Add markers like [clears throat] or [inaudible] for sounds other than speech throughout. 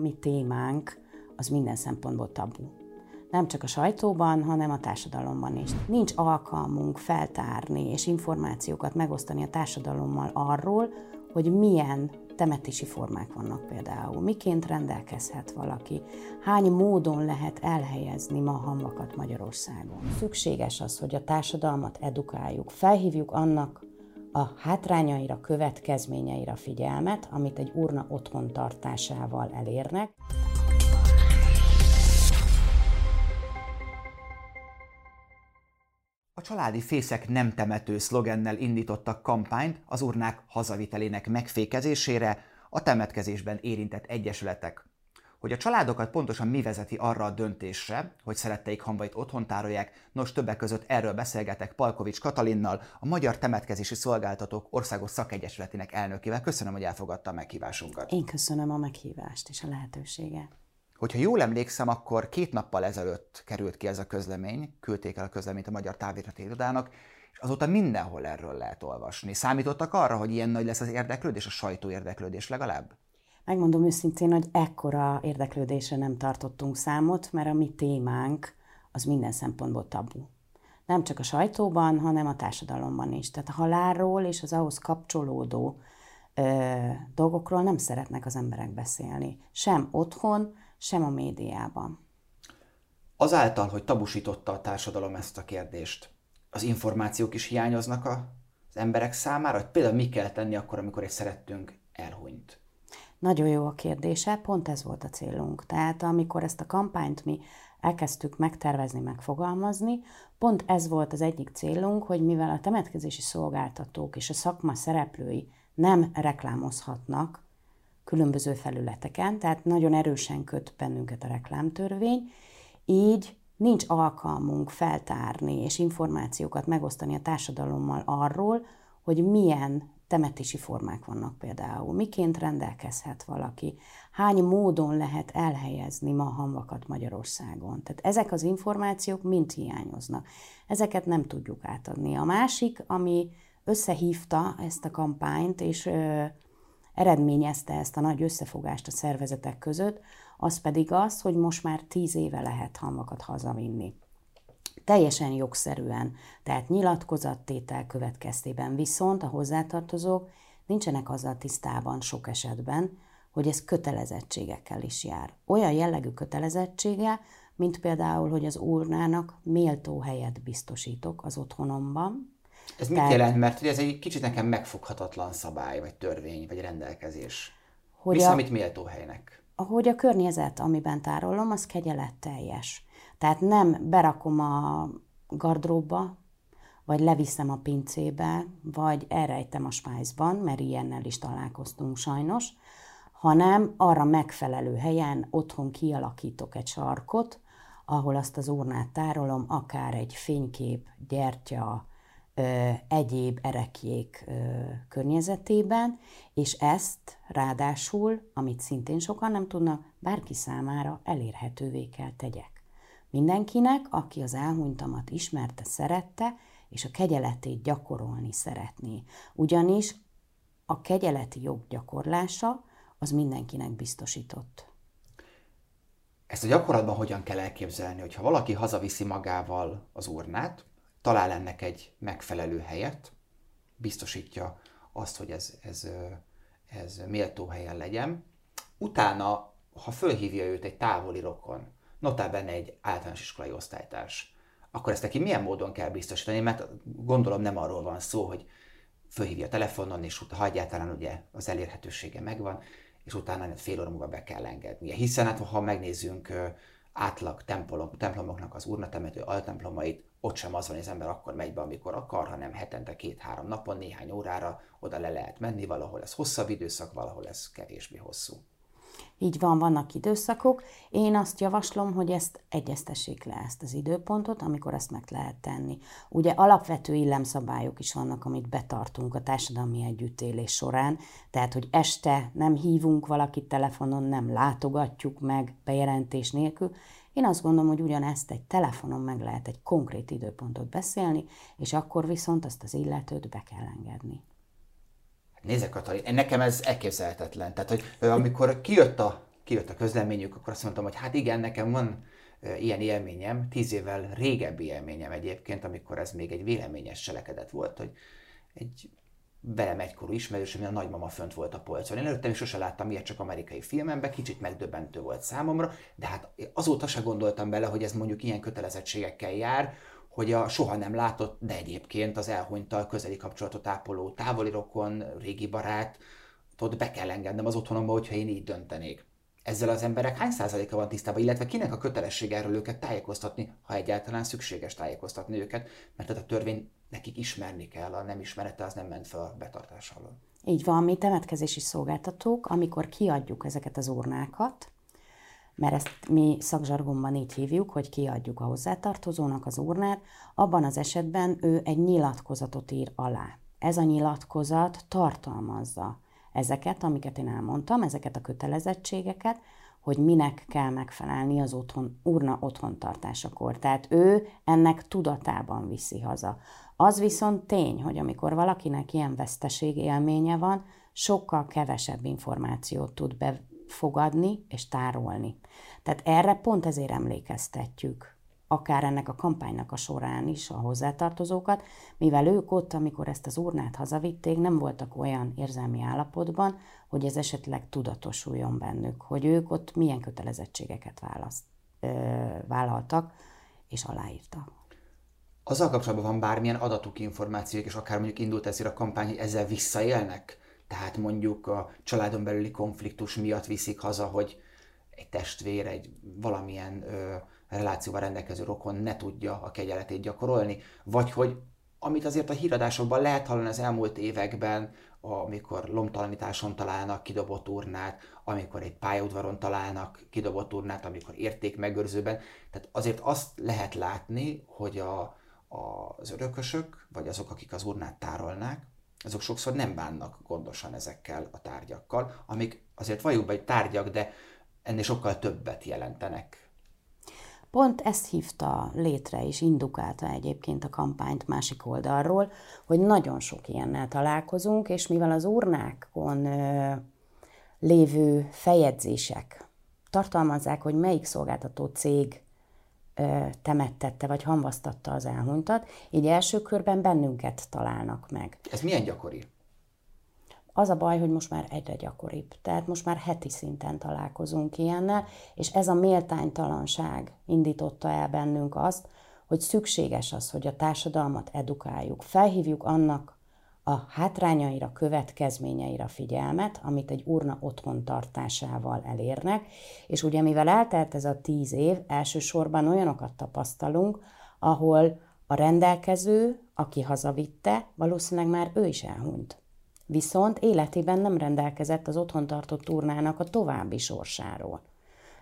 mi témánk az minden szempontból tabu. Nem csak a sajtóban, hanem a társadalomban is. Nincs alkalmunk feltárni és információkat megosztani a társadalommal arról, hogy milyen temetési formák vannak például, miként rendelkezhet valaki, hány módon lehet elhelyezni ma hamvakat Magyarországon. Szükséges az, hogy a társadalmat edukáljuk, felhívjuk annak a hátrányaira, következményeire figyelmet, amit egy urna otthon tartásával elérnek. A családi fészek nem temető szlogennel indítottak kampányt az urnák hazavitelének megfékezésére a temetkezésben érintett egyesületek. Hogy a családokat pontosan mi vezeti arra a döntésre, hogy szeretteik hamvait otthon tárolják, nos többek között erről beszélgetek Palkovics Katalinnal, a Magyar Temetkezési Szolgáltatók Országos Szakegyesületének elnökével. Köszönöm, hogy elfogadta a meghívásunkat. Én köszönöm a meghívást és a lehetőséget. Hogyha jól emlékszem, akkor két nappal ezelőtt került ki ez a közlemény, küldték el a közleményt a Magyar Távirati Irodának, és azóta mindenhol erről lehet olvasni. Számítottak arra, hogy ilyen nagy lesz az érdeklődés, a sajtó érdeklődés legalább? Megmondom őszintén, hogy ekkora érdeklődésre nem tartottunk számot, mert a mi témánk az minden szempontból tabu. Nem csak a sajtóban, hanem a társadalomban is. Tehát a halálról és az ahhoz kapcsolódó ö, dolgokról nem szeretnek az emberek beszélni. Sem otthon, sem a médiában. Azáltal, hogy tabusította a társadalom ezt a kérdést, az információk is hiányoznak az emberek számára, például mi kell tenni akkor, amikor egy szerettünk elhunyt? Nagyon jó a kérdése, pont ez volt a célunk. Tehát amikor ezt a kampányt mi elkezdtük megtervezni, megfogalmazni, pont ez volt az egyik célunk, hogy mivel a temetkezési szolgáltatók és a szakma szereplői nem reklámozhatnak különböző felületeken, tehát nagyon erősen köt bennünket a reklámtörvény, így nincs alkalmunk feltárni és információkat megosztani a társadalommal arról, hogy milyen temetési formák vannak például, miként rendelkezhet valaki, hány módon lehet elhelyezni ma hamvakat Magyarországon. Tehát ezek az információk mind hiányoznak. Ezeket nem tudjuk átadni. A másik, ami összehívta ezt a kampányt, és ö, eredményezte ezt a nagy összefogást a szervezetek között, az pedig az, hogy most már tíz éve lehet hamvakat hazavinni. Teljesen jogszerűen, tehát nyilatkozattétel következtében viszont a hozzátartozók nincsenek azzal tisztában sok esetben, hogy ez kötelezettségekkel is jár. Olyan jellegű kötelezettsége, mint például, hogy az urnának méltó helyet biztosítok az otthonomban. Ez mit Tehát, jelent? Mert ez egy kicsit nekem megfoghatatlan szabály, vagy törvény, vagy rendelkezés. Hogy Mi számít méltó helynek? hogy a környezet, amiben tárolom, az kegyeletteljes. Tehát nem berakom a gardróbba, vagy leviszem a pincébe, vagy elrejtem a spájzban, mert ilyennel is találkoztunk sajnos, hanem arra megfelelő helyen otthon kialakítok egy sarkot, ahol azt az urnát tárolom, akár egy fénykép, gyertya, ö, egyéb erekjék ö, környezetében, és ezt ráadásul, amit szintén sokan nem tudnak, bárki számára elérhetővé kell tegyek. Mindenkinek, aki az elhunytamat ismerte, szerette, és a kegyeletét gyakorolni szeretné. Ugyanis a kegyeleti jog gyakorlása az mindenkinek biztosított. Ezt a gyakorlatban hogyan kell elképzelni, hogyha valaki hazaviszi magával az urnát, talál ennek egy megfelelő helyet, biztosítja azt, hogy ez, ez, ez méltó helyen legyen. Utána, ha fölhívja őt egy távoli rokon, notában egy általános iskolai osztálytárs, akkor ezt neki milyen módon kell biztosítani, mert gondolom nem arról van szó, hogy fölhívja a telefonon, és utána egyáltalán ugye az elérhetősége megvan, és utána fél óra múlva be kell engednie. Hiszen hát, ha megnézzünk átlag templom, templomoknak az urnatemető altemplomait, ott sem az van, hogy az ember akkor megy be, amikor akar, hanem hetente két-három napon, néhány órára oda le lehet menni, valahol ez hosszabb időszak, valahol ez kevésbé hosszú. Így van, vannak időszakok. Én azt javaslom, hogy ezt egyeztessék le ezt az időpontot, amikor ezt meg lehet tenni. Ugye alapvető illemszabályok is vannak, amit betartunk a társadalmi együttélés során, tehát, hogy este nem hívunk valakit telefonon, nem látogatjuk meg bejelentés nélkül, én azt gondolom, hogy ugyanezt egy telefonon meg lehet egy konkrét időpontot beszélni, és akkor viszont azt az illetőt be kell engedni. Nézek, Katalin, nekem ez elképzelhetetlen. Tehát, hogy amikor kijött a kijött a közleményük, akkor azt mondtam, hogy hát igen, nekem van ilyen élményem, tíz évvel régebbi élményem egyébként, amikor ez még egy véleményes cselekedet volt, hogy egy velem egykorú ismerősöm, a nagymama fönt volt a polcon. Én előttem is sose láttam ilyet csak amerikai filmemben, kicsit megdöbbentő volt számomra, de hát azóta se gondoltam bele, hogy ez mondjuk ilyen kötelezettségekkel jár, hogy a soha nem látott, de egyébként az elhunytal közeli kapcsolatot ápoló távoli rokon, régi barát, ott be kell engednem az otthonomba, hogyha én így döntenék. Ezzel az emberek hány százaléka van tisztában, illetve kinek a kötelessége erről őket tájékoztatni, ha egyáltalán szükséges tájékoztatni őket, mert a törvény nekik ismerni kell, a nem ismerete az nem ment fel a betartás alól. Így van, mi temetkezési szolgáltatók, amikor kiadjuk ezeket az urnákat, mert ezt mi szakzsargonban így hívjuk, hogy kiadjuk a hozzátartozónak az urnát, abban az esetben ő egy nyilatkozatot ír alá. Ez a nyilatkozat tartalmazza ezeket, amiket én elmondtam, ezeket a kötelezettségeket, hogy minek kell megfelelni az otthon, urna otthontartásakor. Tehát ő ennek tudatában viszi haza. Az viszont tény, hogy amikor valakinek ilyen veszteség élménye van, sokkal kevesebb információt tud befogadni és tárolni. Tehát erre pont ezért emlékeztetjük akár ennek a kampánynak a során is a hozzátartozókat, mivel ők ott, amikor ezt az urnát hazavitték, nem voltak olyan érzelmi állapotban, hogy ez esetleg tudatosuljon bennük, hogy ők ott milyen kötelezettségeket választ, ö, vállaltak és aláírtak. Azzal kapcsolatban van bármilyen adatuk, információk, és akár mondjuk indult ezért a kampány, hogy ezzel visszaélnek? Tehát mondjuk a családon belüli konfliktus miatt viszik haza, hogy egy testvér, egy valamilyen ö, relációval rendelkező rokon ne tudja a kegyeletét gyakorolni, vagy hogy amit azért a híradásokban lehet hallani az elmúlt években, amikor lomtalanításon találnak kidobott urnát, amikor egy pályaudvaron találnak kidobott urnát, amikor értékmegőrzőben. Tehát azért azt lehet látni, hogy a, a, az örökösök, vagy azok, akik az urnát tárolnák, azok sokszor nem bánnak gondosan ezekkel a tárgyakkal, amik azért valljuk be, hogy tárgyak, de ennél sokkal többet jelentenek. Pont ezt hívta létre és indukálta egyébként a kampányt másik oldalról, hogy nagyon sok ilyennel találkozunk, és mivel az urnákon ö, lévő fejegyzések tartalmazzák, hogy melyik szolgáltató cég temettette vagy hamvasztatta az elhunytat, így első körben bennünket találnak meg. Ez milyen gyakori? Az a baj, hogy most már egyre gyakoribb. Tehát most már heti szinten találkozunk ilyennel, és ez a méltánytalanság indította el bennünk azt, hogy szükséges az, hogy a társadalmat edukáljuk. Felhívjuk annak a hátrányaira, következményeire figyelmet, amit egy urna otthon tartásával elérnek, és ugye mivel eltelt ez a tíz év, elsősorban olyanokat tapasztalunk, ahol a rendelkező, aki hazavitte, valószínűleg már ő is elhunyt viszont életében nem rendelkezett az otthon tartott turnának a további sorsáról.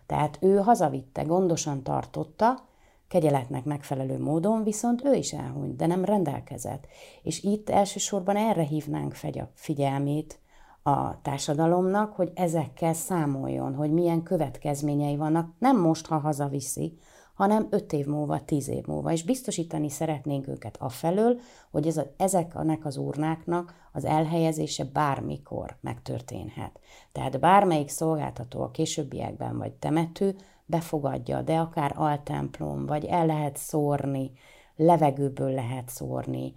Tehát ő hazavitte, gondosan tartotta, kegyeletnek megfelelő módon, viszont ő is elhunyt, de nem rendelkezett. És itt elsősorban erre hívnánk figyelmét a társadalomnak, hogy ezekkel számoljon, hogy milyen következményei vannak, nem most, ha hazaviszi, hanem öt év múlva, tíz év múlva. És biztosítani szeretnénk őket afelől, hogy ez a, ezeknek az urnáknak az elhelyezése bármikor megtörténhet. Tehát bármelyik szolgáltató a későbbiekben vagy temető befogadja, de akár altemplom, vagy el lehet szórni, levegőből lehet szórni,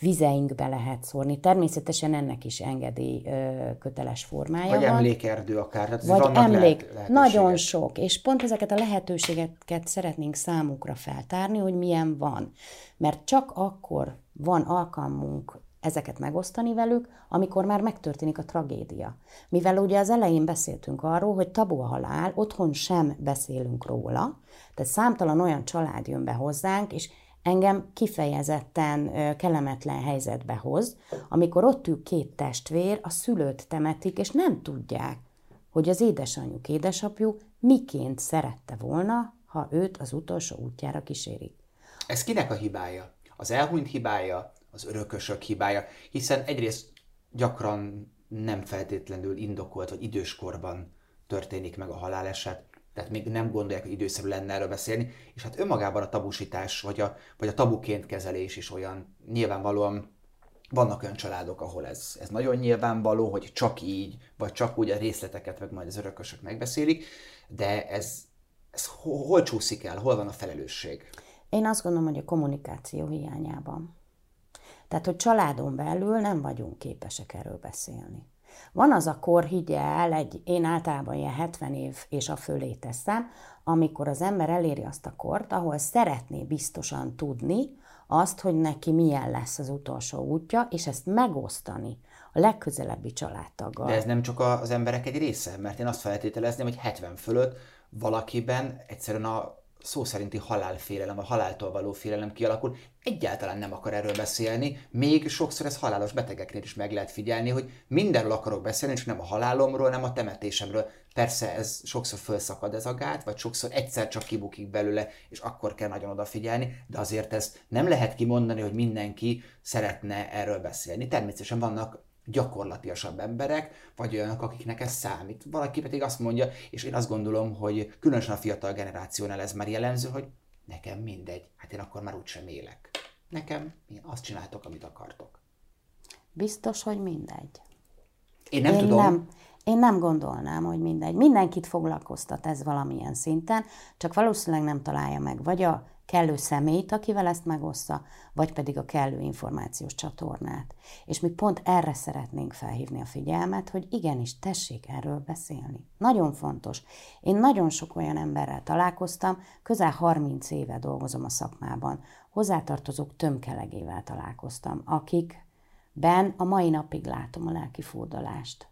vizeinkbe lehet szórni. Természetesen ennek is engedély ö, köteles formája Vagy van. emlékerdő akár. Tehát Vagy emlék, lehet, nagyon sok. És pont ezeket a lehetőségeket szeretnénk számukra feltárni, hogy milyen van. Mert csak akkor van alkalmunk ezeket megosztani velük, amikor már megtörténik a tragédia. Mivel ugye az elején beszéltünk arról, hogy tabu a halál, otthon sem beszélünk róla, tehát számtalan olyan család jön be hozzánk, és engem kifejezetten kellemetlen helyzetbe hoz, amikor ott ül két testvér, a szülőt temetik, és nem tudják, hogy az édesanyjuk, édesapjuk miként szerette volna, ha őt az utolsó útjára kísérik. Ez kinek a hibája? Az elhunyt hibája, az örökösök hibája, hiszen egyrészt gyakran nem feltétlenül indokolt, hogy időskorban történik meg a haláleset, tehát még nem gondolják, hogy időszerű lenne erről beszélni, és hát önmagában a tabusítás, vagy a, vagy a tabuként kezelés is olyan nyilvánvalóan vannak olyan családok, ahol ez, ez nagyon nyilvánvaló, hogy csak így, vagy csak úgy a részleteket, meg majd az örökösök megbeszélik, de ez, ez hol, hol csúszik el, hol van a felelősség? Én azt gondolom, hogy a kommunikáció hiányában. Tehát, hogy családon belül nem vagyunk képesek erről beszélni. Van az a kor, higgye el, egy, én általában ilyen 70 év és a fölé teszem, amikor az ember eléri azt a kort, ahol szeretné biztosan tudni azt, hogy neki milyen lesz az utolsó útja, és ezt megosztani a legközelebbi családtaggal. De ez nem csak az emberek egy része, mert én azt feltételezném, hogy 70 fölött valakiben egyszerűen a szó szerinti halálfélelem, a haláltól való félelem kialakul, egyáltalán nem akar erről beszélni, még sokszor ez halálos betegeknél is meg lehet figyelni, hogy mindenről akarok beszélni, és nem a halálomról, nem a temetésemről. Persze ez sokszor felszakad ez a gát, vagy sokszor egyszer csak kibukik belőle, és akkor kell nagyon odafigyelni, de azért ezt nem lehet kimondani, hogy mindenki szeretne erről beszélni. Természetesen vannak gyakorlatiasabb emberek, vagy olyanok, akiknek ez számít. Valaki pedig azt mondja, és én azt gondolom, hogy különösen a fiatal generációnál ez már jellemző, hogy nekem mindegy, hát én akkor már úgysem élek. Nekem, én azt csináltok, amit akartok. Biztos, hogy mindegy. Én nem én tudom. Nem, én nem gondolnám, hogy mindegy. Mindenkit foglalkoztat ez valamilyen szinten, csak valószínűleg nem találja meg vagy a kellő személyt, akivel ezt megoszta, vagy pedig a kellő információs csatornát. És mi pont erre szeretnénk felhívni a figyelmet, hogy igenis tessék erről beszélni. Nagyon fontos. Én nagyon sok olyan emberrel találkoztam, közel 30 éve dolgozom a szakmában. Hozzátartozók tömkelegével találkoztam, akikben a mai napig látom a lelki fordulást.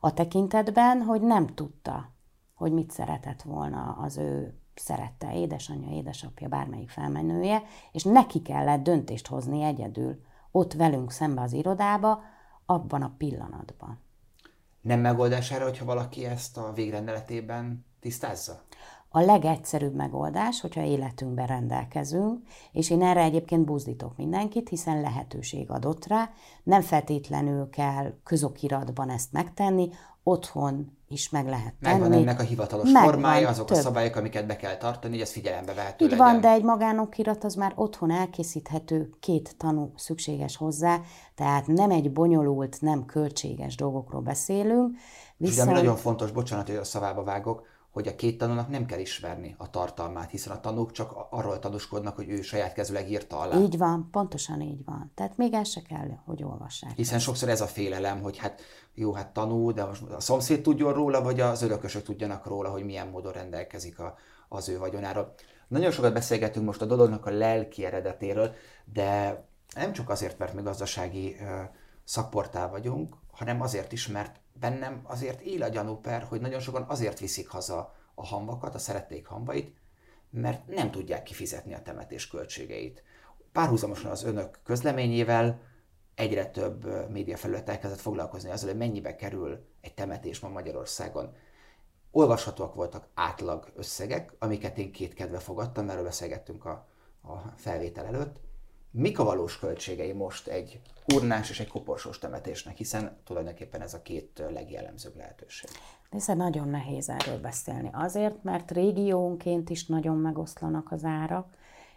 A tekintetben, hogy nem tudta, hogy mit szeretett volna az ő szerette édesanyja, édesapja, bármelyik felmenője, és neki kellett döntést hozni egyedül, ott velünk szembe az irodába, abban a pillanatban. Nem megoldás erre, hogyha valaki ezt a végrendeletében tisztázza? A legegyszerűbb megoldás, hogyha életünkben rendelkezünk, és én erre egyébként buzdítok mindenkit, hiszen lehetőség adott rá, nem feltétlenül kell közokiratban ezt megtenni, otthon is meg lehet tenni. Megvan ennek a hivatalos Megvan, formája, azok több. a szabályok, amiket be kell tartani, hogy ez figyelembe vehető Így legyen. van, de egy magánokirat az már otthon elkészíthető, két tanú szükséges hozzá, tehát nem egy bonyolult, nem költséges dolgokról beszélünk. Viszont... És ami nagyon fontos, bocsánat, hogy a szavába vágok, hogy a két tanúnak nem kell ismerni a tartalmát, hiszen a tanúk csak arról tanúskodnak, hogy ő saját kezüleg írta alá. Így van, pontosan így van. Tehát még el se kell, hogy olvassák. Hiszen ezt. sokszor ez a félelem, hogy hát jó, hát tanú, de most a szomszéd tudjon róla, vagy az örökösök tudjanak róla, hogy milyen módon rendelkezik a, az ő vagyonáról. Nagyon sokat beszélgetünk most a dolognak a lelki eredetéről, de nem csak azért, mert mi gazdasági szakportál vagyunk, hanem azért is, mert bennem azért él a gyanúper, hogy nagyon sokan azért viszik haza a hamvakat, a szerették hamvait, mert nem tudják kifizetni a temetés költségeit. Párhuzamosan az önök közleményével egyre több médiafelület elkezdett foglalkozni azzal, hogy mennyibe kerül egy temetés ma Magyarországon. Olvashatóak voltak átlag összegek, amiket én két kedve fogadtam, erről beszélgettünk a, a felvétel előtt. Mik a valós költségei most egy urnás és egy koporsós temetésnek, hiszen tulajdonképpen ez a két legjellemzőbb lehetőség. Nézd, nagyon nehéz erről beszélni. Azért, mert régiónként is nagyon megoszlanak az árak,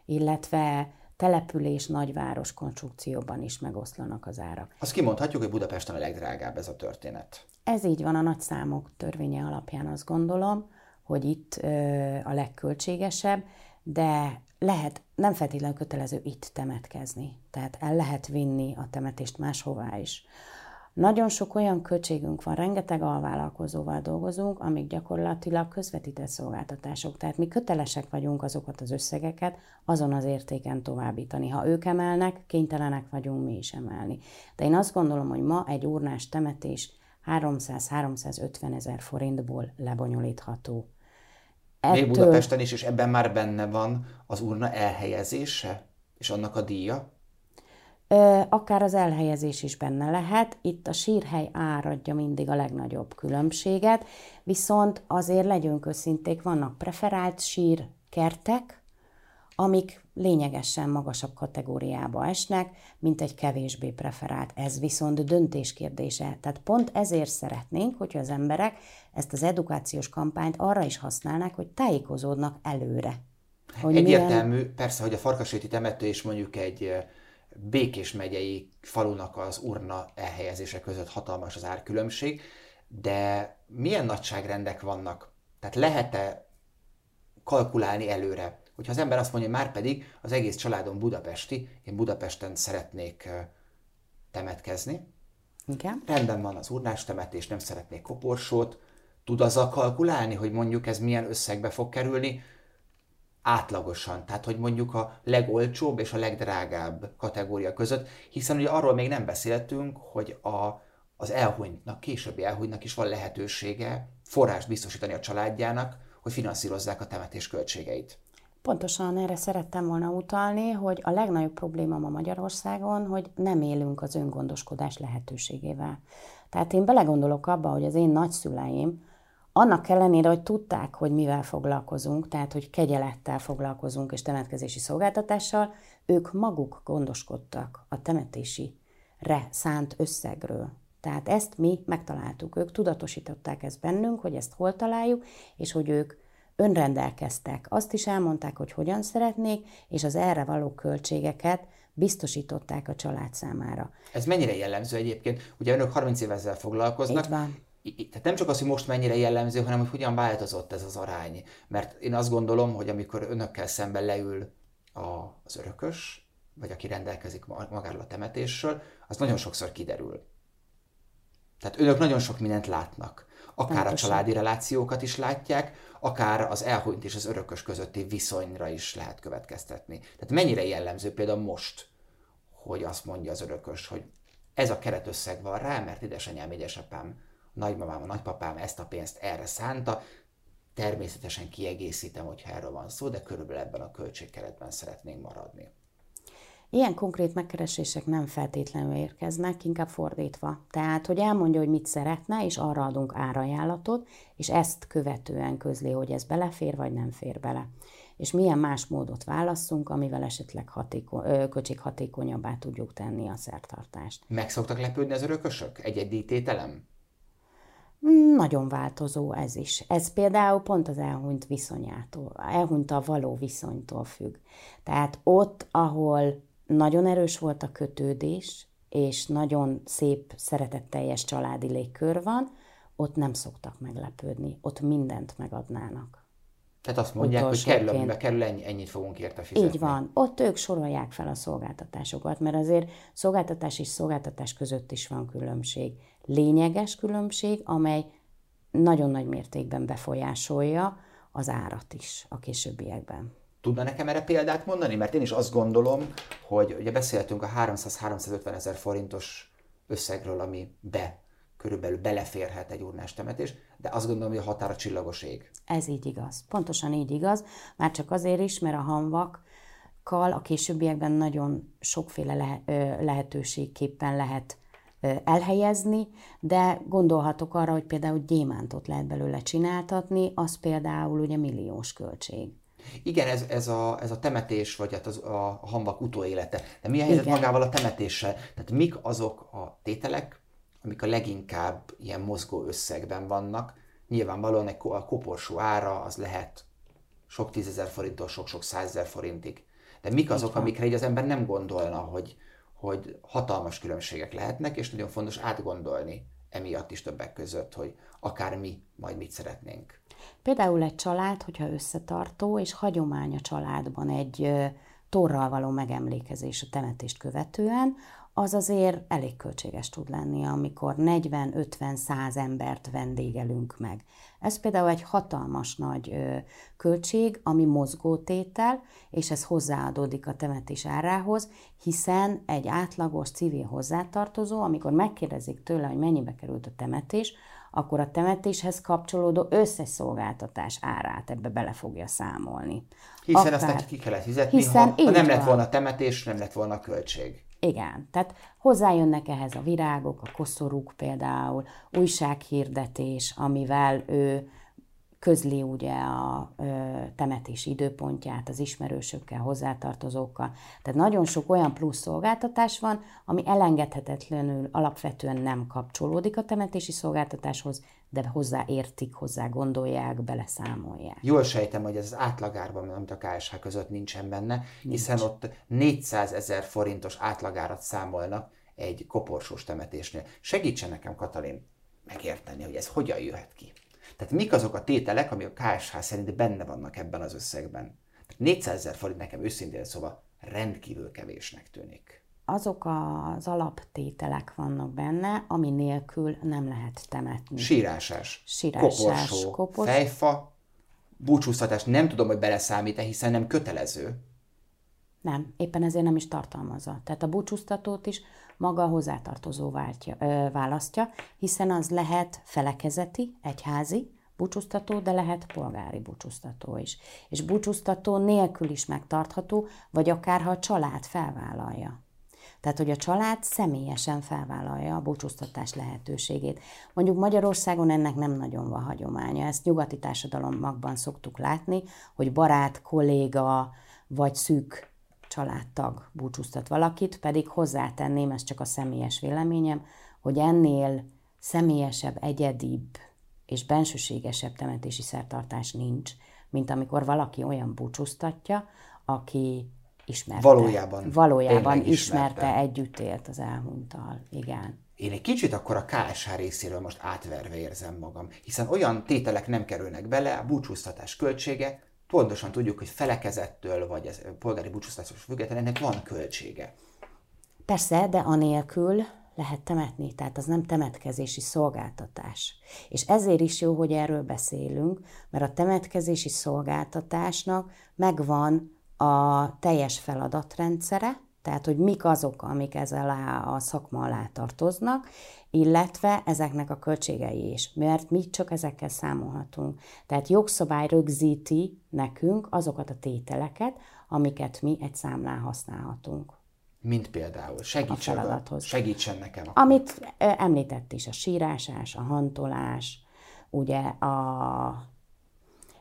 illetve település, nagyváros konstrukcióban is megoszlanak az árak. Azt kimondhatjuk, hogy Budapesten a legdrágább ez a történet. Ez így van a nagy számok törvénye alapján azt gondolom, hogy itt ö, a legköltségesebb, de lehet, nem feltétlenül kötelező itt temetkezni. Tehát el lehet vinni a temetést máshová is. Nagyon sok olyan költségünk van, rengeteg alvállalkozóval dolgozunk, amik gyakorlatilag közvetített szolgáltatások. Tehát mi kötelesek vagyunk azokat az összegeket azon az értéken továbbítani. Ha ők emelnek, kénytelenek vagyunk mi is emelni. De én azt gondolom, hogy ma egy urnás temetés 300-350 ezer forintból lebonyolítható. Ettől... Még Budapesten is, és ebben már benne van az urna elhelyezése, és annak a díja? Akár az elhelyezés is benne lehet, itt a sírhely áradja mindig a legnagyobb különbséget, viszont azért legyünk őszinték, vannak preferált sírkertek, amik lényegesen magasabb kategóriába esnek, mint egy kevésbé preferált. Ez viszont döntés kérdése. Tehát pont ezért szeretnénk, hogy az emberek ezt az edukációs kampányt arra is használnák, hogy tájékozódnak előre. Hogy Egyértelmű, milyen... persze, hogy a farkasréti temető és mondjuk egy Békés megyei falunak az urna elhelyezése között hatalmas az árkülönbség, de milyen nagyságrendek vannak? Tehát lehet-e kalkulálni előre? Hogyha az ember azt mondja, hogy már pedig az egész családom budapesti, én Budapesten szeretnék temetkezni. Igen. Rendben van az urnás temetés, nem szeretnék koporsót. Tud azzal kalkulálni, hogy mondjuk ez milyen összegbe fog kerülni? átlagosan, tehát hogy mondjuk a legolcsóbb és a legdrágább kategória között, hiszen ugye arról még nem beszéltünk, hogy a, az elhunytnak, későbbi elhunytnak is van lehetősége forrást biztosítani a családjának, hogy finanszírozzák a temetés költségeit. Pontosan erre szerettem volna utalni, hogy a legnagyobb probléma ma Magyarországon, hogy nem élünk az öngondoskodás lehetőségével. Tehát én belegondolok abba, hogy az én nagyszüleim, annak ellenére, hogy tudták, hogy mivel foglalkozunk, tehát hogy kegyelettel foglalkozunk és temetkezési szolgáltatással, ők maguk gondoskodtak a temetési re szánt összegről. Tehát ezt mi megtaláltuk, ők tudatosították ezt bennünk, hogy ezt hol találjuk, és hogy ők önrendelkeztek. Azt is elmondták, hogy hogyan szeretnék, és az erre való költségeket biztosították a család számára. Ez mennyire jellemző egyébként? Ugye önök 30 éve ezzel foglalkoznak. Így van. Tehát nem csak az, hogy most mennyire jellemző, hanem hogy hogyan változott ez az arány. Mert én azt gondolom, hogy amikor önökkel szemben leül az örökös, vagy aki rendelkezik magáról a temetésről, az nagyon sokszor kiderül. Tehát önök nagyon sok mindent látnak. Akár Pontosan. a családi relációkat is látják, akár az elhunyt és az örökös közötti viszonyra is lehet következtetni. Tehát mennyire jellemző például most, hogy azt mondja az örökös, hogy ez a keretösszeg van rá, mert édesanyám, édesapám, nagymamám, a nagypapám ezt a pénzt erre szánta, természetesen kiegészítem, hogyha erről van szó, de körülbelül ebben a költségkeretben szeretnénk maradni. Ilyen konkrét megkeresések nem feltétlenül érkeznek, inkább fordítva. Tehát, hogy elmondja, hogy mit szeretne, és arra adunk árajánlatot, és ezt követően közli, hogy ez belefér, vagy nem fér bele. És milyen más módot válasszunk, amivel esetleg hatéko- költséghatékonyabbá tudjuk tenni a szertartást. Meg szoktak lepődni az örökösök? Egy-egy dítételem? Nagyon változó ez is. Ez például pont az elhunyt viszonyától, elhunyt a való viszonytól függ. Tehát ott, ahol nagyon erős volt a kötődés, és nagyon szép, szeretetteljes családi légkör van, ott nem szoktak meglepődni, ott mindent megadnának. Tehát azt mondják, hogy kerül, amiben kerül, ennyi, ennyit fogunk érte fizetni. Így van. Ott ők sorolják fel a szolgáltatásokat, mert azért szolgáltatás és szolgáltatás között is van különbség. Lényeges különbség, amely nagyon nagy mértékben befolyásolja az árat is a későbbiekben. Tudna nekem erre példát mondani? Mert én is azt gondolom, hogy ugye beszéltünk a 300-350 ezer forintos összegről, ami be körülbelül beleférhet egy urnás temetés, de azt gondolom, hogy a határa csillagos. Ez így igaz. Pontosan így igaz. Már csak azért is, mert a hanvakkal a későbbiekben nagyon sokféle lehetőségképpen lehet elhelyezni, de gondolhatok arra, hogy például gyémántot lehet belőle csináltatni, az például ugye milliós költség. Igen, ez, ez, a, ez a temetés, vagy hát az, a hamvak utóélete. De mi a helyzet Igen. magával a temetéssel? Tehát mik azok a tételek, amik a leginkább ilyen mozgó összegben vannak? Nyilvánvalóan egy, a koporsó ára az lehet sok tízezer forinttól sok-sok százezer forintig. De mik azok, amikre így az ember nem gondolna, hogy, hogy hatalmas különbségek lehetnek, és nagyon fontos átgondolni emiatt is többek között, hogy akár mi majd mit szeretnénk. Például egy család, hogyha összetartó, és hagyomány a családban egy torral való megemlékezés a temetést követően, az azért elég költséges tud lenni, amikor 40-50-100 embert vendégelünk meg. Ez például egy hatalmas nagy költség, ami mozgótétel, és ez hozzáadódik a temetés árához, hiszen egy átlagos civil hozzátartozó, amikor megkérdezik tőle, hogy mennyibe került a temetés, akkor a temetéshez kapcsolódó összes szolgáltatás árát ebbe bele fogja számolni. Hiszen Akár, azt neki ki kellett fizetni, hiszen ha, ha nem lett volna temetés, nem lett volna költség. Igen, tehát hozzájönnek ehhez a virágok, a koszorúk például, újsághirdetés, amivel ő közli ugye a ö, temetés időpontját az ismerősökkel, hozzátartozókkal. Tehát nagyon sok olyan plusz szolgáltatás van, ami elengedhetetlenül alapvetően nem kapcsolódik a temetési szolgáltatáshoz, de hozzá értik, hozzá gondolják, beleszámolják. Jól sejtem, hogy ez az átlagárban, amit a KSH között nincsen benne, hiszen Nincs. ott 400 ezer forintos átlagárat számolnak egy koporsós temetésnél. Segítsen nekem, Katalin, megérteni, hogy ez hogyan jöhet ki. Tehát mik azok a tételek, ami a KSH szerint benne vannak ebben az összegben? 400 ezer forint nekem őszintén szóval rendkívül kevésnek tűnik. Azok az alaptételek vannak benne, ami nélkül nem lehet temetni. Sírásás, Sírásás koporsó, kopos... fejfa, búcsúztatás. Nem tudom, hogy beleszámít-e, hiszen nem kötelező. Nem, éppen ezért nem is tartalmazza. Tehát a búcsúztatót is maga a hozzátartozó váltja, ö, választja, hiszen az lehet felekezeti, egyházi búcsúztató, de lehet polgári búcsúztató is. És búcsúztató nélkül is megtartható, vagy akár ha a család felvállalja. Tehát, hogy a család személyesen felvállalja a búcsúztatás lehetőségét. Mondjuk Magyarországon ennek nem nagyon van hagyománya. Ezt nyugati társadalommakban szoktuk látni, hogy barát, kolléga vagy szűk családtag búcsúztat valakit, pedig hozzátenném, ez csak a személyes véleményem, hogy ennél személyesebb, egyedibb és bensőségesebb temetési szertartás nincs, mint amikor valaki olyan búcsúztatja, aki ismerte. Valójában. Valójában ismerte, ismerte, együtt élt az elhunytal. Igen. Én egy kicsit akkor a KSH részéről most átverve érzem magam, hiszen olyan tételek nem kerülnek bele, a búcsúztatás költsége, pontosan tudjuk, hogy felekezettől, vagy ez polgári búcsúztatás függetlenül ennek van költsége. Persze, de anélkül lehet temetni, tehát az nem temetkezési szolgáltatás. És ezért is jó, hogy erről beszélünk, mert a temetkezési szolgáltatásnak megvan a teljes feladatrendszere, tehát hogy mik azok, amik ezzel a szakma alá tartoznak, illetve ezeknek a költségei is, mert mi csak ezekkel számolhatunk. Tehát jogszabály rögzíti nekünk azokat a tételeket, amiket mi egy számlán használhatunk. Mint például? Segítsen, a feladathoz. segítsen nekem. Akkor. Amit említett is, a sírásás, a hantolás, ugye a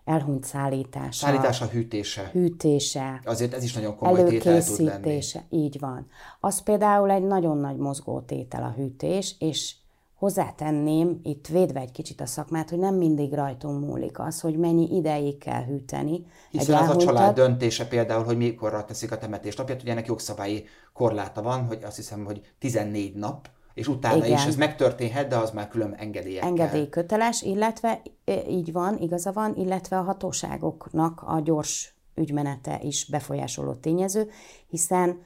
elhunyt szállítása. Szállítása, hűtése. Hűtése. Azért ez is nagyon komoly tétel tud lenni. így van. Az például egy nagyon nagy mozgó tétel a hűtés, és hozzátenném, itt védve egy kicsit a szakmát, hogy nem mindig rajtunk múlik az, hogy mennyi ideig kell hűteni. Hiszen az a család döntése például, hogy mikorra teszik a temetés napját, ugye ennek jogszabályi korláta van, hogy azt hiszem, hogy 14 nap, és utána Igen. is ez megtörténhet, de az már külön engedélyekkel. Engedélyköteles, illetve így van, igaza van, illetve a hatóságoknak a gyors ügymenete is befolyásoló tényező, hiszen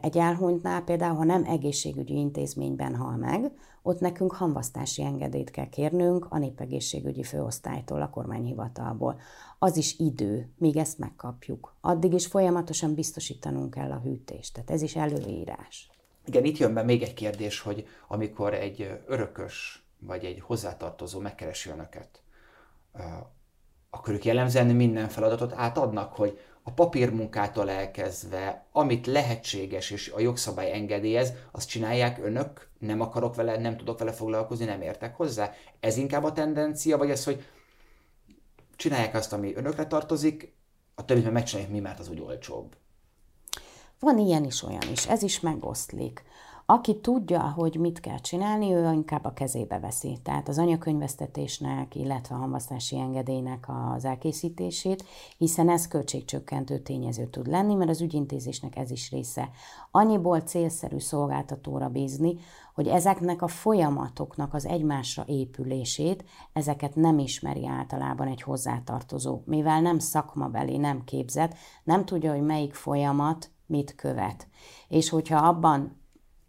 egy elhunytnál például, ha nem egészségügyi intézményben hal meg, ott nekünk hamvasztási engedélyt kell kérnünk a népegészségügyi főosztálytól, a kormányhivatalból. Az is idő, míg ezt megkapjuk. Addig is folyamatosan biztosítanunk kell a hűtést, tehát ez is előírás. Igen, itt jön be még egy kérdés, hogy amikor egy örökös vagy egy hozzátartozó megkeresi önöket, akkor ők jellemzően minden feladatot átadnak, hogy a papírmunkától elkezdve, amit lehetséges és a jogszabály engedélyez, azt csinálják önök, nem akarok vele, nem tudok vele foglalkozni, nem értek hozzá. Ez inkább a tendencia, vagy ez, hogy csinálják azt, ami önökre tartozik, a többit meg megcsinálják mi, mert az úgy olcsóbb. Van ilyen is, olyan is, ez is megoszlik. Aki tudja, hogy mit kell csinálni, ő inkább a kezébe veszi. Tehát az anyakönyvesztetésnek, illetve a hamvasztási engedélynek az elkészítését, hiszen ez költségcsökkentő tényező tud lenni, mert az ügyintézésnek ez is része. Annyiból célszerű szolgáltatóra bízni, hogy ezeknek a folyamatoknak az egymásra épülését, ezeket nem ismeri általában egy hozzátartozó. Mivel nem szakmabeli, nem képzett, nem tudja, hogy melyik folyamat mit követ. És hogyha abban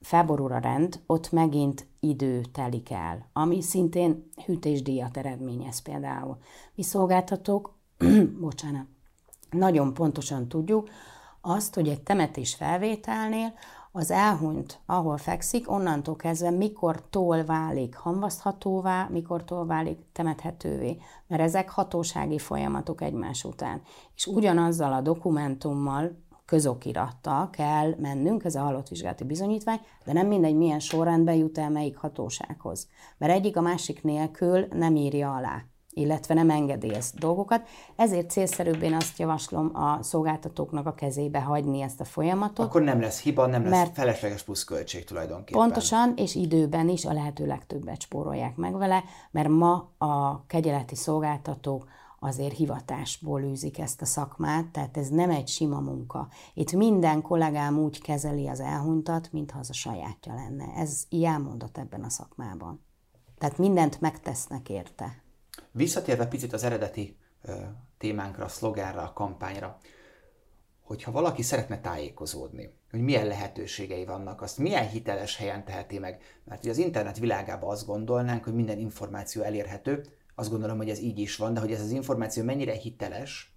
felborul a rend, ott megint idő telik el, ami szintén hűtésdíjat eredményez például. Mi szolgáltatók, [clears throat] bocsánat, nagyon pontosan tudjuk azt, hogy egy temetés felvételnél az elhunyt, ahol fekszik, onnantól kezdve mikortól válik hamvaszthatóvá, mikortól válik temethetővé, mert ezek hatósági folyamatok egymás után. És ugyanazzal a dokumentummal közokirattal kell mennünk, ez a halott vizsgálati bizonyítvány, de nem mindegy, milyen sorrendben jut el melyik hatósághoz. Mert egyik a másik nélkül nem írja alá. illetve nem engedélyez dolgokat. Ezért célszerűbb én azt javaslom a szolgáltatóknak a kezébe hagyni ezt a folyamatot. Akkor nem lesz hiba, nem lesz mert felesleges pluszköltség tulajdonképpen. Pontosan, és időben is a lehető legtöbbet spórolják meg vele, mert ma a kegyeleti szolgáltatók azért hivatásból űzik ezt a szakmát, tehát ez nem egy sima munka. Itt minden kollégám úgy kezeli az elhunytat, mintha az a sajátja lenne. Ez ilyen mondat ebben a szakmában. Tehát mindent megtesznek érte. Visszatérve picit az eredeti ö, témánkra, a szlogánra, a kampányra, hogyha valaki szeretne tájékozódni, hogy milyen lehetőségei vannak, azt milyen hiteles helyen teheti meg, mert ugye az internet világában azt gondolnánk, hogy minden információ elérhető, azt gondolom, hogy ez így is van, de hogy ez az információ mennyire hiteles,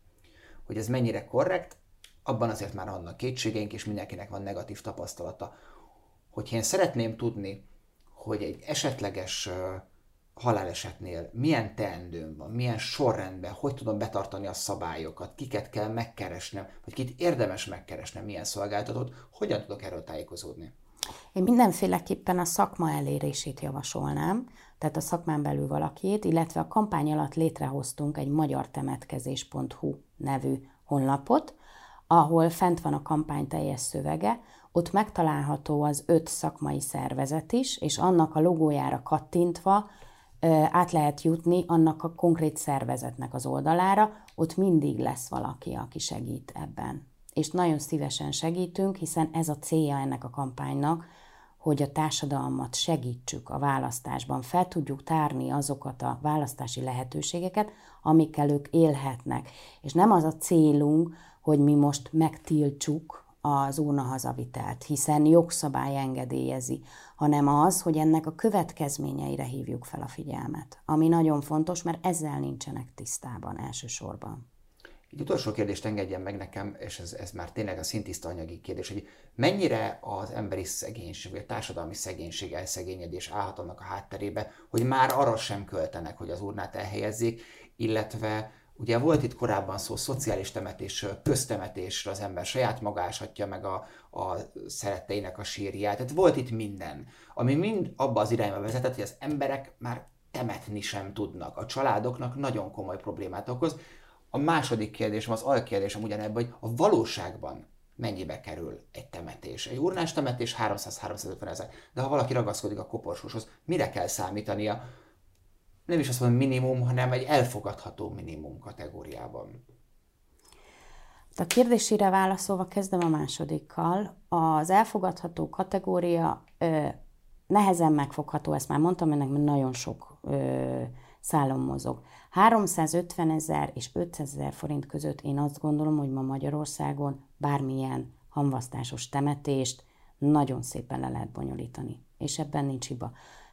hogy ez mennyire korrekt, abban azért már annak kétségeink, és mindenkinek van negatív tapasztalata. Hogyha én szeretném tudni, hogy egy esetleges halálesetnél milyen teendőm van, milyen sorrendben, hogy tudom betartani a szabályokat, kiket kell megkeresnem, vagy kit érdemes megkeresnem, milyen szolgáltatót, hogyan tudok erről tájékozódni? Én mindenféleképpen a szakma elérését javasolnám, tehát a szakmán belül valakit, illetve a kampány alatt létrehoztunk egy magyartemetkezés.hu nevű honlapot, ahol fent van a kampány teljes szövege, ott megtalálható az öt szakmai szervezet is, és annak a logójára kattintva át lehet jutni annak a konkrét szervezetnek az oldalára, ott mindig lesz valaki, aki segít ebben. És nagyon szívesen segítünk, hiszen ez a célja ennek a kampánynak, hogy a társadalmat segítsük a választásban, fel tudjuk tárni azokat a választási lehetőségeket, amikkel ők élhetnek. És nem az a célunk, hogy mi most megtiltsuk az urna hazavitelt, hiszen jogszabály engedélyezi, hanem az, hogy ennek a következményeire hívjuk fel a figyelmet, ami nagyon fontos, mert ezzel nincsenek tisztában elsősorban. Egy utolsó kérdést engedjen meg nekem, és ez, ez már tényleg a szintiszta anyagi kérdés, hogy mennyire az emberi szegénység, vagy a társadalmi szegénység, elszegényedés állhat annak a hátterébe, hogy már arra sem költenek, hogy az urnát elhelyezzék, illetve Ugye volt itt korábban szó szociális temetés, köztemetésre az ember saját maga áshatja meg a, a szeretteinek a sírját. Tehát volt itt minden, ami mind abba az irányba vezetett, hogy az emberek már temetni sem tudnak. A családoknak nagyon komoly problémát okoz. A második kérdésem, az alkérdésem ugyanebben, hogy a valóságban mennyibe kerül egy temetés. Egy urnás temetés 300-350 ezer, de ha valaki ragaszkodik a koporsóshoz, mire kell számítania? nem is azt mondom minimum, hanem egy elfogadható minimum kategóriában. A kérdésére válaszolva kezdem a másodikkal. Az elfogadható kategória ö, nehezen megfogható, ezt már mondtam ennek, nagyon sok ö, szálon mozog. 350 ezer és 500 ezer forint között én azt gondolom, hogy ma Magyarországon bármilyen hamvasztásos temetést nagyon szépen le lehet bonyolítani. És ebben nincs hiba.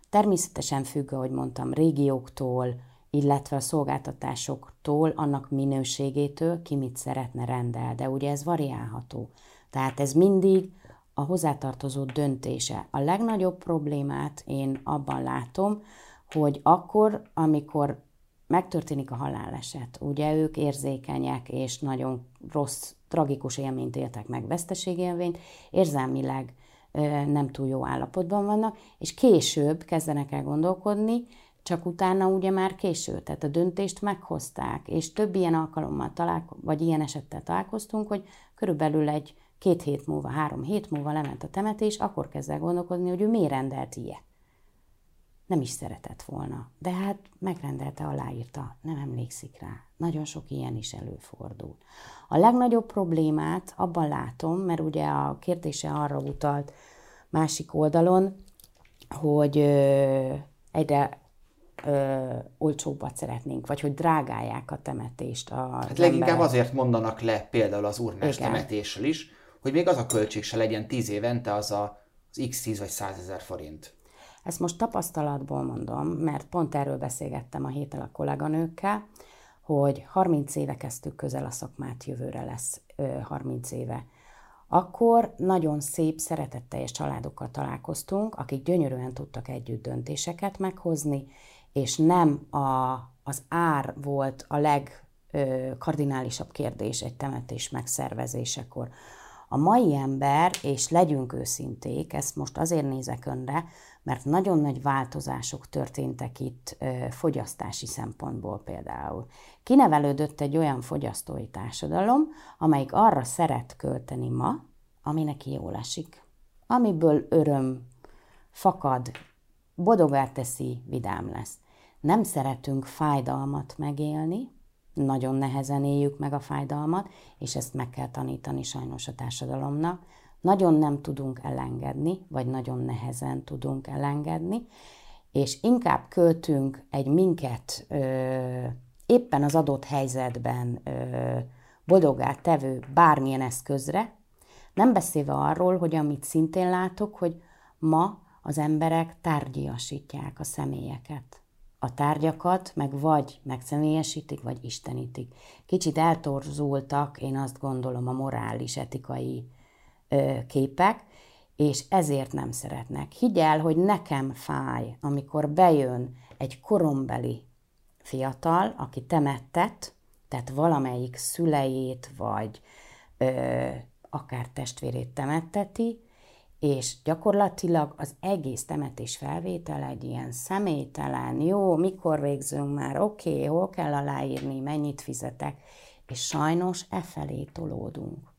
Természetesen függ, ahogy mondtam, régióktól, illetve a szolgáltatásoktól, annak minőségétől, ki mit szeretne rendel, de ugye ez variálható. Tehát ez mindig a hozzátartozó döntése. A legnagyobb problémát én abban látom, hogy akkor, amikor megtörténik a haláleset, ugye ők érzékenyek és nagyon rossz, tragikus élményt éltek meg, veszteségélményt, érzelmileg nem túl jó állapotban vannak, és később kezdenek el gondolkodni, csak utána ugye már késő, tehát a döntést meghozták, és több ilyen alkalommal találko- vagy ilyen esettel találkoztunk, hogy körülbelül egy két hét múlva, három hét múlva lement a temetés, akkor kezd el gondolkodni, hogy ő miért rendelt ilyet. Nem is szeretett volna, de hát megrendelte, aláírta, nem emlékszik rá. Nagyon sok ilyen is előfordul. A legnagyobb problémát abban látom, mert ugye a kérdése arra utalt másik oldalon, hogy ö, egyre ö, olcsóbbat szeretnénk, vagy hogy drágálják a temetést. A hát leginkább emberek. azért mondanak le például az urnás Igen. temetéssel is, hogy még az a költség se legyen 10 évente az a, az x10 vagy 100 ezer forint. Ezt most tapasztalatból mondom, mert pont erről beszélgettem a héten a kolléganőkkel, hogy 30 éve kezdtük közel a szakmát, jövőre lesz 30 éve. Akkor nagyon szép, szeretetteljes családokkal találkoztunk, akik gyönyörűen tudtak együtt döntéseket meghozni, és nem a, az ár volt a legkardinálisabb kérdés egy temetés megszervezésekor. A mai ember, és legyünk őszinték, ezt most azért nézek önre, mert nagyon nagy változások történtek itt fogyasztási szempontból például. Kinevelődött egy olyan fogyasztói társadalom, amelyik arra szeret költeni ma, ami neki jól esik, amiből öröm fakad, boldogá teszi, vidám lesz. Nem szeretünk fájdalmat megélni, nagyon nehezen éljük meg a fájdalmat, és ezt meg kell tanítani sajnos a társadalomnak. Nagyon nem tudunk elengedni, vagy nagyon nehezen tudunk elengedni, és inkább költünk egy minket ö, éppen az adott helyzetben ö, boldogát tevő bármilyen eszközre, nem beszélve arról, hogy amit szintén látok, hogy ma az emberek tárgyiasítják a személyeket. A tárgyakat meg vagy megszemélyesítik, vagy istenítik. Kicsit eltorzultak, én azt gondolom, a morális, etikai képek, és ezért nem szeretnek. Higgyel, hogy nekem fáj, amikor bejön egy korombeli fiatal, aki temettet, tehát valamelyik szüleit, vagy ö, akár testvérét temetteti, és gyakorlatilag az egész temetés felvétel egy ilyen személytelen, jó, mikor végzünk már, oké, okay, hol kell aláírni, mennyit fizetek, és sajnos e felé tolódunk.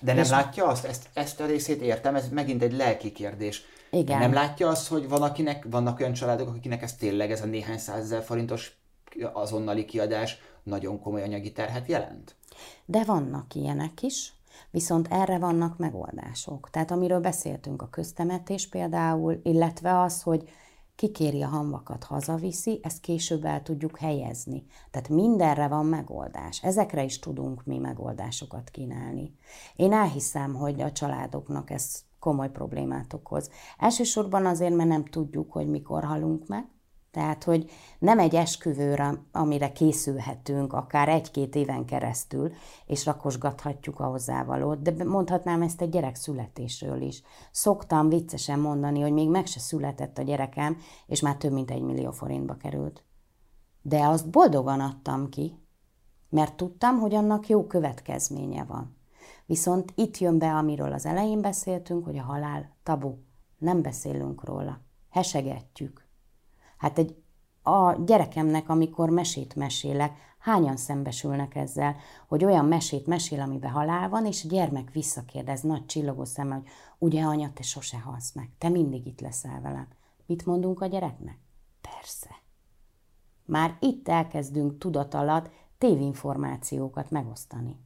De nem és látja azt, ezt, ezt a részét értem, ez megint egy lelki kérdés. Igen. Nem látja azt, hogy van akinek, vannak olyan családok, akinek ez tényleg ez a néhány százezer forintos azonnali kiadás nagyon komoly anyagi terhet jelent? De vannak ilyenek is, Viszont erre vannak megoldások. Tehát amiről beszéltünk a köztemetés például, illetve az, hogy kikéri a hamvakat, hazaviszi, ezt később el tudjuk helyezni. Tehát mindenre van megoldás. Ezekre is tudunk mi megoldásokat kínálni. Én elhiszem, hogy a családoknak ez komoly problémát okoz. Elsősorban azért, mert nem tudjuk, hogy mikor halunk meg, tehát, hogy nem egy esküvőre, amire készülhetünk akár egy-két éven keresztül, és rakosgathatjuk a hozzávalót, de mondhatnám ezt egy gyerek születésről is. Szoktam viccesen mondani, hogy még meg se született a gyerekem, és már több mint egy millió forintba került. De azt boldogan adtam ki, mert tudtam, hogy annak jó következménye van. Viszont itt jön be, amiről az elején beszéltünk, hogy a halál tabu. Nem beszélünk róla. Hesegetjük Hát egy, a gyerekemnek, amikor mesét mesélek, hányan szembesülnek ezzel, hogy olyan mesét mesél, amiben halál van, és a gyermek visszakérdez nagy csillogó szemmel, hogy ugye anya, te sose halsz meg, te mindig itt leszel velem. Mit mondunk a gyereknek? Persze. Már itt elkezdünk tudat alatt tévinformációkat megosztani.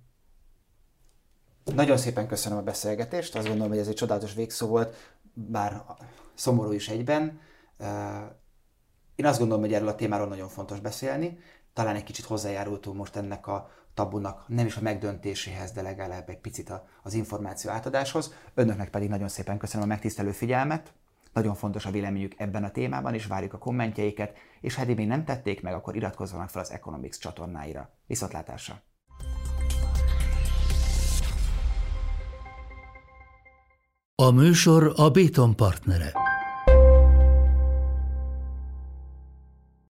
Nagyon szépen köszönöm a beszélgetést, azt gondolom, hogy ez egy csodálatos végszó volt, bár szomorú is egyben. Én azt gondolom, hogy erről a témáról nagyon fontos beszélni. Talán egy kicsit hozzájárultunk most ennek a tabunak, nem is a megdöntéséhez, de legalább egy picit az információ átadáshoz. Önöknek pedig nagyon szépen köszönöm a megtisztelő figyelmet. Nagyon fontos a véleményük ebben a témában, és várjuk a kommentjeiket, és ha még nem tették meg, akkor iratkozzanak fel az Economics csatornáira. Viszontlátásra! A műsor a Béton partnere.